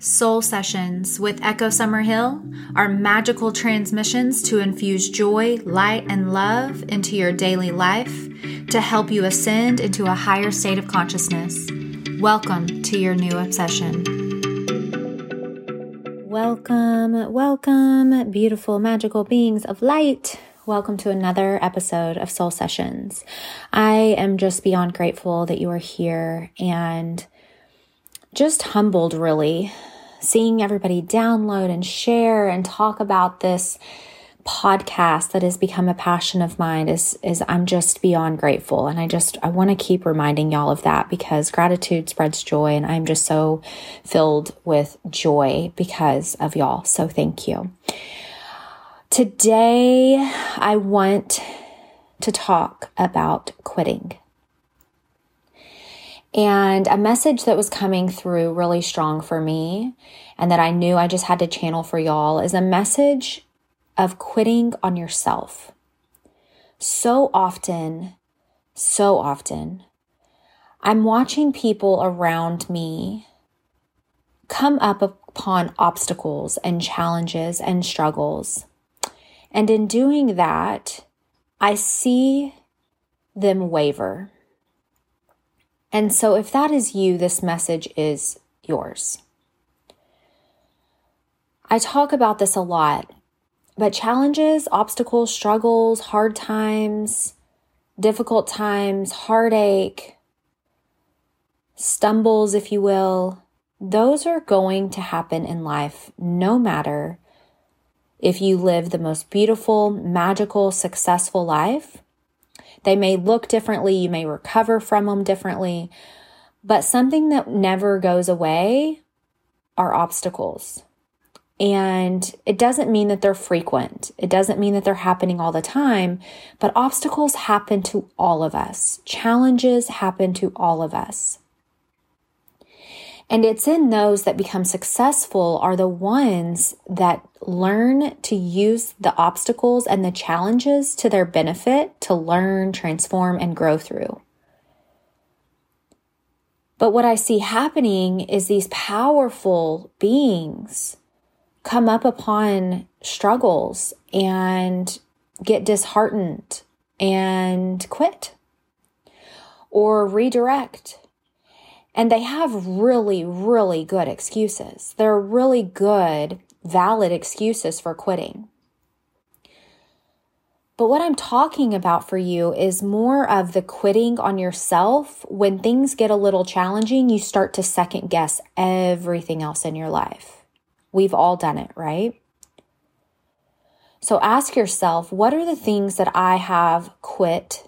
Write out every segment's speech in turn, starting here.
Soul Sessions with Echo Summerhill are magical transmissions to infuse joy, light, and love into your daily life to help you ascend into a higher state of consciousness. Welcome to your new obsession. Welcome, welcome, beautiful, magical beings of light. Welcome to another episode of Soul Sessions. I am just beyond grateful that you are here and just humbled, really, seeing everybody download and share and talk about this podcast that has become a passion of mine is is I'm just beyond grateful and I just I want to keep reminding y'all of that because gratitude spreads joy and I'm just so filled with joy because of y'all. So thank you. Today I want to talk about quitting. And a message that was coming through really strong for me and that I knew I just had to channel for y'all is a message of quitting on yourself. So often, so often, I'm watching people around me come up upon obstacles and challenges and struggles. And in doing that, I see them waver. And so, if that is you, this message is yours. I talk about this a lot, but challenges, obstacles, struggles, hard times, difficult times, heartache, stumbles, if you will, those are going to happen in life no matter if you live the most beautiful, magical, successful life they may look differently, you may recover from them differently, but something that never goes away are obstacles. And it doesn't mean that they're frequent. It doesn't mean that they're happening all the time, but obstacles happen to all of us. Challenges happen to all of us. And it's in those that become successful are the ones that learn to use the obstacles and the challenges to their benefit to learn, transform, and grow through. But what I see happening is these powerful beings come up upon struggles and get disheartened and quit or redirect and they have really, really good excuses. They're really good, valid excuses for quitting. But what I'm talking about for you is more of the quitting on yourself. When things get a little challenging, you start to second guess everything else in your life. We've all done it, right? So ask yourself what are the things that I have quit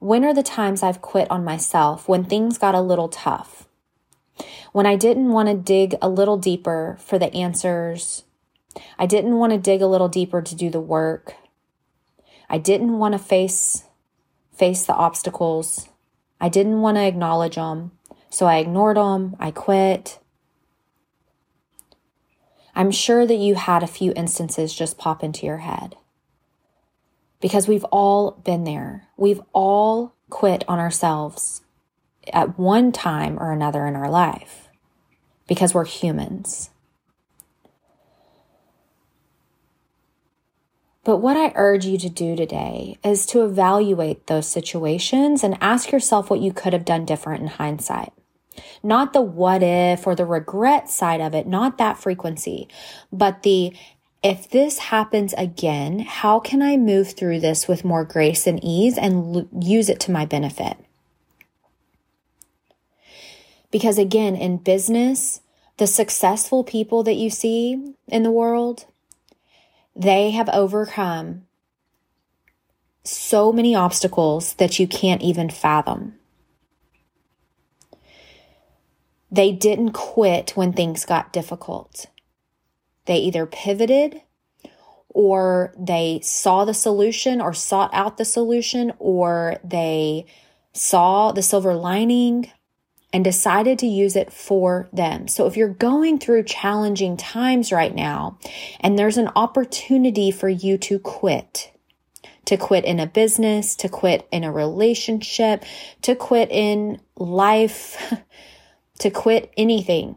when are the times I've quit on myself when things got a little tough? When I didn't want to dig a little deeper for the answers. I didn't want to dig a little deeper to do the work. I didn't want to face face the obstacles. I didn't want to acknowledge them. So I ignored them. I quit. I'm sure that you had a few instances just pop into your head because we've all been there. We've all quit on ourselves at one time or another in our life because we're humans. But what I urge you to do today is to evaluate those situations and ask yourself what you could have done different in hindsight. Not the what if or the regret side of it, not that frequency, but the if this happens again, how can I move through this with more grace and ease and l- use it to my benefit? Because again, in business, the successful people that you see in the world, they have overcome so many obstacles that you can't even fathom. They didn't quit when things got difficult. They either pivoted or they saw the solution or sought out the solution or they saw the silver lining and decided to use it for them. So if you're going through challenging times right now and there's an opportunity for you to quit, to quit in a business, to quit in a relationship, to quit in life, to quit anything,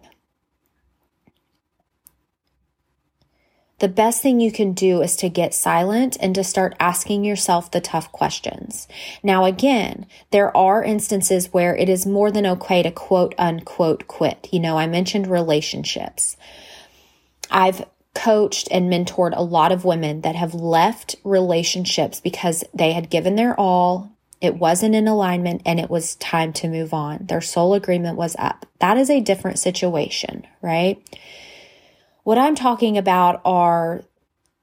the best thing you can do is to get silent and to start asking yourself the tough questions. Now, again, there are instances where it is more than okay to quote unquote quit. You know, I mentioned relationships. I've coached and mentored a lot of women that have left relationships because they had given their all. It wasn't in alignment and it was time to move on. Their soul agreement was up. That is a different situation, right? What I'm talking about are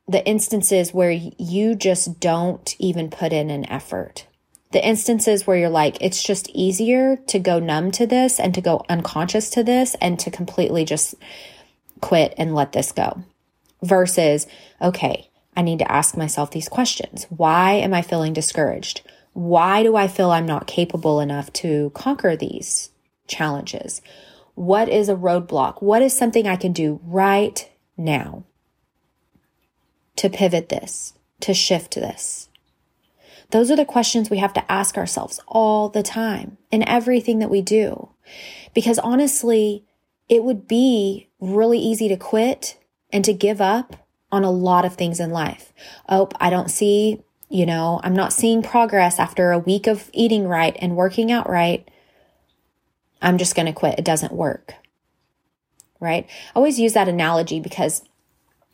the instances where you just don't even put in an effort. The instances where you're like, it's just easier to go numb to this and to go unconscious to this and to completely just quit and let this go versus, okay, I need to ask myself these questions. Why am I feeling discouraged? Why do I feel I'm not capable enough to conquer these challenges? What is a roadblock? What is something I can do right now to pivot this, to shift this? Those are the questions we have to ask ourselves all the time in everything that we do. Because honestly, it would be really easy to quit and to give up on a lot of things in life. Oh, I don't see, you know, I'm not seeing progress after a week of eating right and working out right. I'm just going to quit. It doesn't work. Right? I always use that analogy because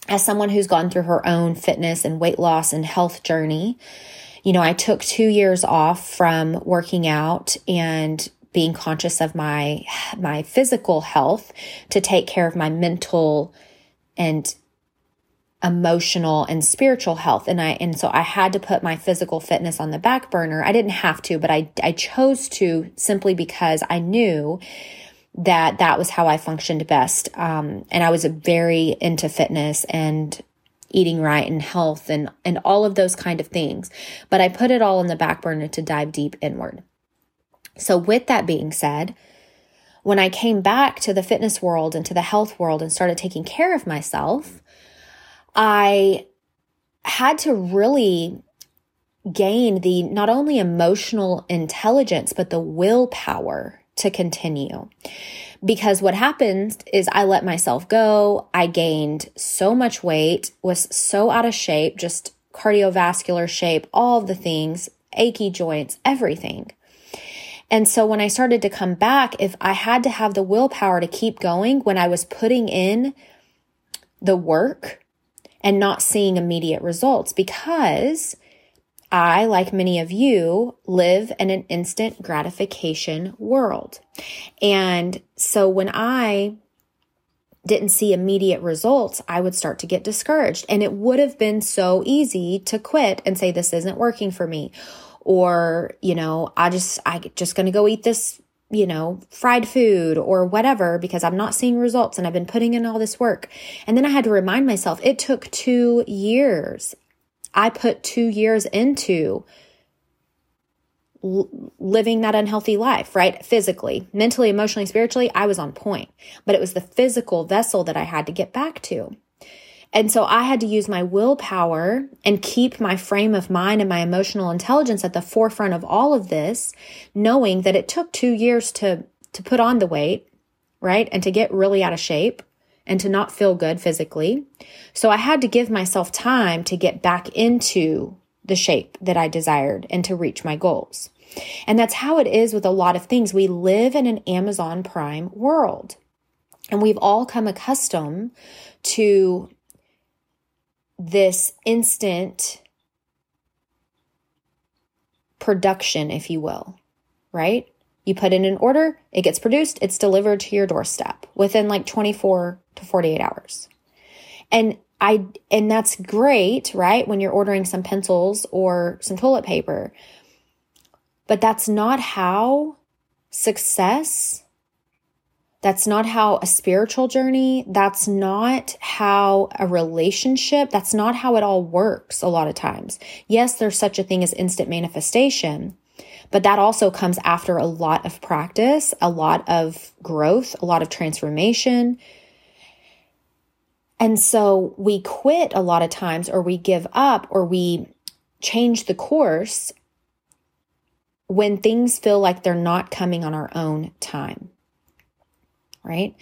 as someone who's gone through her own fitness and weight loss and health journey, you know, I took two years off from working out and being conscious of my my physical health to take care of my mental and emotional and spiritual health and I and so I had to put my physical fitness on the back burner. I didn't have to, but I I chose to simply because I knew that that was how I functioned best. Um, and I was very into fitness and eating right and health and and all of those kind of things. But I put it all on the back burner to dive deep inward. So with that being said, when I came back to the fitness world and to the health world and started taking care of myself, I had to really gain the not only emotional intelligence, but the willpower to continue. Because what happened is I let myself go. I gained so much weight, was so out of shape, just cardiovascular shape, all the things, achy joints, everything. And so when I started to come back, if I had to have the willpower to keep going when I was putting in the work and not seeing immediate results, because I, like many of you, live in an instant gratification world. And so when I didn't see immediate results, I would start to get discouraged. And it would have been so easy to quit and say, this isn't working for me or, you know, I just, I just to go eat this, you know, fried food or whatever because I'm not seeing results and I've been putting in all this work. And then I had to remind myself it took two years. I put two years into living that unhealthy life, right? Physically, mentally, emotionally, spiritually, I was on point, but it was the physical vessel that I had to get back to. And so I had to use my willpower and keep my frame of mind and my emotional intelligence at the forefront of all of this, knowing that it took two years to, to put on the weight, right? And to get really out of shape and to not feel good physically. So I had to give myself time to get back into the shape that I desired and to reach my goals. And that's how it is with a lot of things. We live in an Amazon Prime world. And we've all come accustomed to this instant production, if you will, right? You put in an order, it gets produced, it's delivered to your doorstep within like 24 to 48 hours. And I, and that's great, right? When you're ordering some pencils or some toilet paper. But that's not how success that's not how a spiritual journey, that's not how a relationship, that's not how it all works a lot of times. Yes, there's such a thing as instant manifestation, but that also comes after a lot of practice, a lot of growth, a lot of transformation. And so we quit a lot of times, or we give up, or we change the course when things feel like they're not coming on our own time right?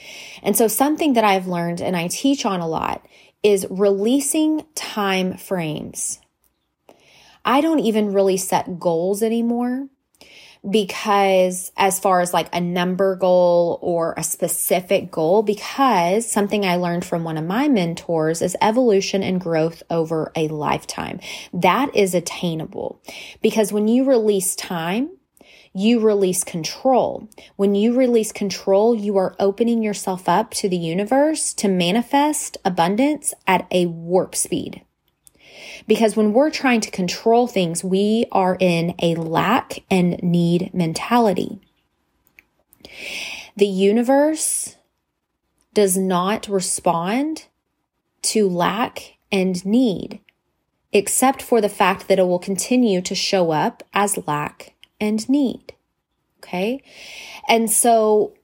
And so something that I've learned and I teach on a lot is releasing time frames. I don't even really set goals anymore because as far as like a number goal or a specific goal, because something I learned from one of my mentors is evolution and growth over a lifetime. That is attainable because when you release time, you release control. When you release control, you are opening yourself up to the universe to manifest abundance at a warp speed. Because when we're trying to control things, we are in a lack and need mentality. The universe does not respond to lack and need, except for the fact that it will continue to show up as lack and need. Okay. And so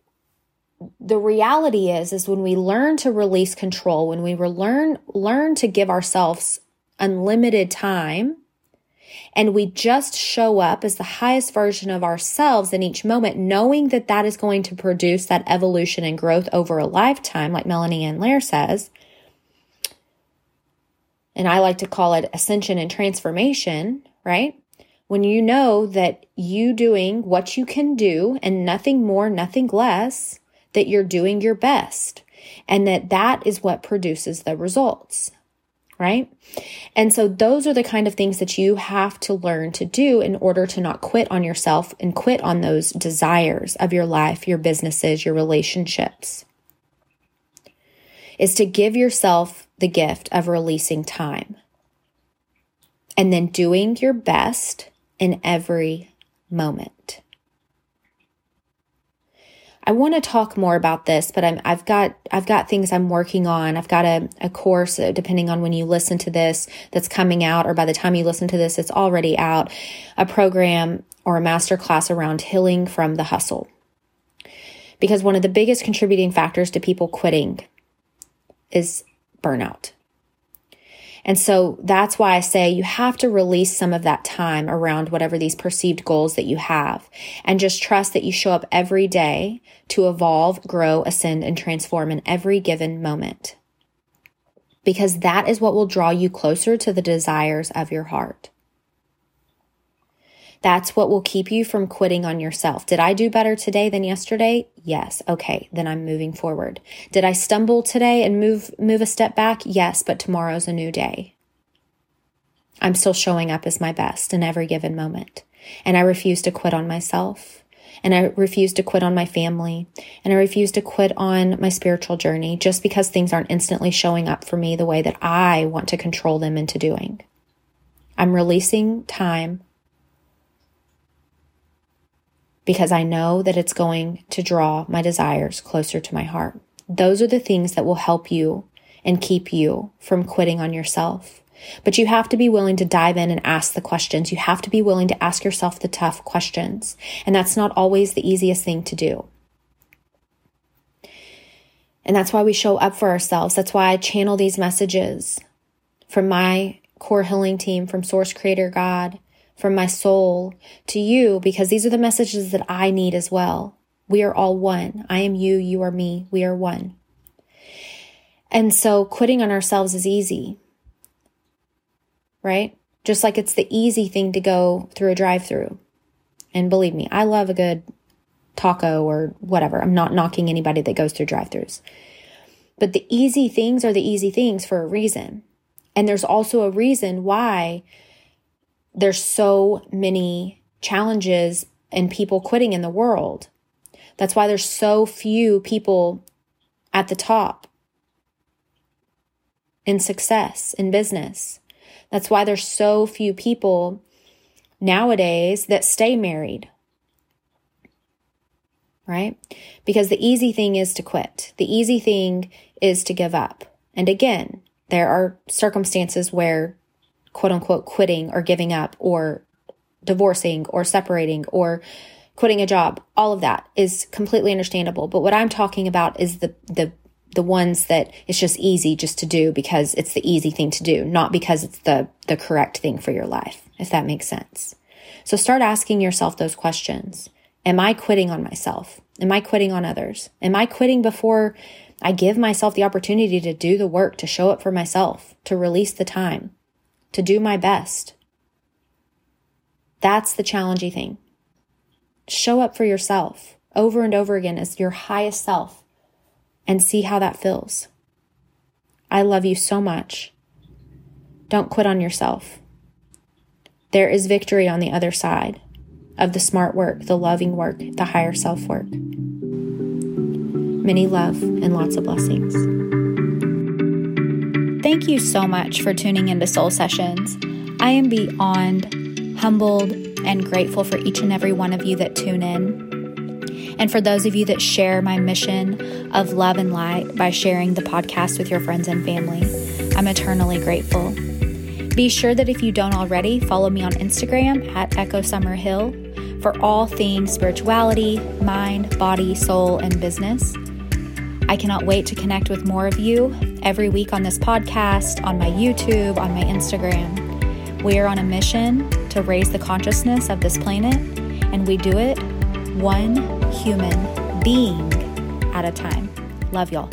the reality is, is when we learn to release control, when we learn, learn to give ourselves unlimited time and we just show up as the highest version of ourselves in each moment, knowing that that is going to produce that evolution and growth over a lifetime, like Melanie Ann Layer says. And I like to call it ascension and transformation, right? When you know that you doing what you can do and nothing more, nothing less, that you're doing your best and that that is what produces the results right? And so those are the kind of things that you have to learn to do in order to not quit on yourself and quit on those desires of your life, your businesses, your relationships. Is to give yourself the gift of releasing time and then doing your best in every moment. I want to talk more about this, but i have got I've got things I'm working on. I've got a, a course, uh, depending on when you listen to this, that's coming out, or by the time you listen to this, it's already out. A program or a master class around healing from the hustle, because one of the biggest contributing factors to people quitting is burnout. And so that's why I say you have to release some of that time around whatever these perceived goals that you have and just trust that you show up every day to evolve, grow, ascend, and transform in every given moment. Because that is what will draw you closer to the desires of your heart. That's what will keep you from quitting on yourself. Did I do better today than yesterday? Yes. Okay. Then I'm moving forward. Did I stumble today and move, move a step back? Yes, but tomorrow's a new day. I'm still showing up as my best in every given moment. And I refuse to quit on myself. And I refuse to quit on my family. And I refuse to quit on my spiritual journey just because things aren't instantly showing up for me the way that I want to control them into doing. I'm releasing time because I know that it's going to draw my desires closer to my heart. Those are the things that will help you and keep you from quitting on yourself. But you have to be willing to dive in and ask the questions. You have to be willing to ask yourself the tough questions. And that's not always the easiest thing to do. And that's why we show up for ourselves. That's why I channel these messages from my core healing team, from Source Creator God, from my soul to you because these are the messages that I need as well. We are all one. I am you, you are me, we are one. And so quitting on ourselves is easy, right? Just like it's the easy thing to go through a drive through. And believe me, I love a good taco or whatever. I'm not knocking anybody that goes through drive throughs. But the easy things are the easy things for a reason. And there's also a reason why there's so many challenges and people quitting in the world. That's why there's so few people at the top in success in business. That's why there's so few people nowadays that stay married. Right? Because the easy thing is to quit. The easy thing is to give up. And again, there are circumstances where quote unquote quitting or giving up or divorcing or separating or quitting a job. All of that is completely understandable. But what i'm talking about is the the the ones that it's just easy just to do because it's the easy thing to do not because it's the the correct thing for your life if that makes sense. So start asking yourself those questions. Am i quitting on myself? Am I quitting on others? Am I quitting before I give myself the opportunity to do the work, to show up for myself, to release the time, to do my best? That's the challenging thing. Show up for yourself over and over again as your highest self and see how that feels. I love you so much. Don't quit on yourself. There is victory on the other side of the smart work, the loving work, the higher self work. Many love and lots of blessings. Thank you so much for tuning into Soul Sessions. I am beyond humbled and grateful for each and every one of you that tune in. And for those of you that share my mission of love and light by sharing the podcast with your friends and family, I'm eternally grateful. Be sure that if you don't already, follow me on Instagram at Echo Summerhill for all things spirituality, mind, body, soul, and business. I cannot wait to connect with more of you every week on this podcast, on my YouTube, on my Instagram. We are on a mission to raise the consciousness of this planet, and we do it one human being at a time. Love y'all.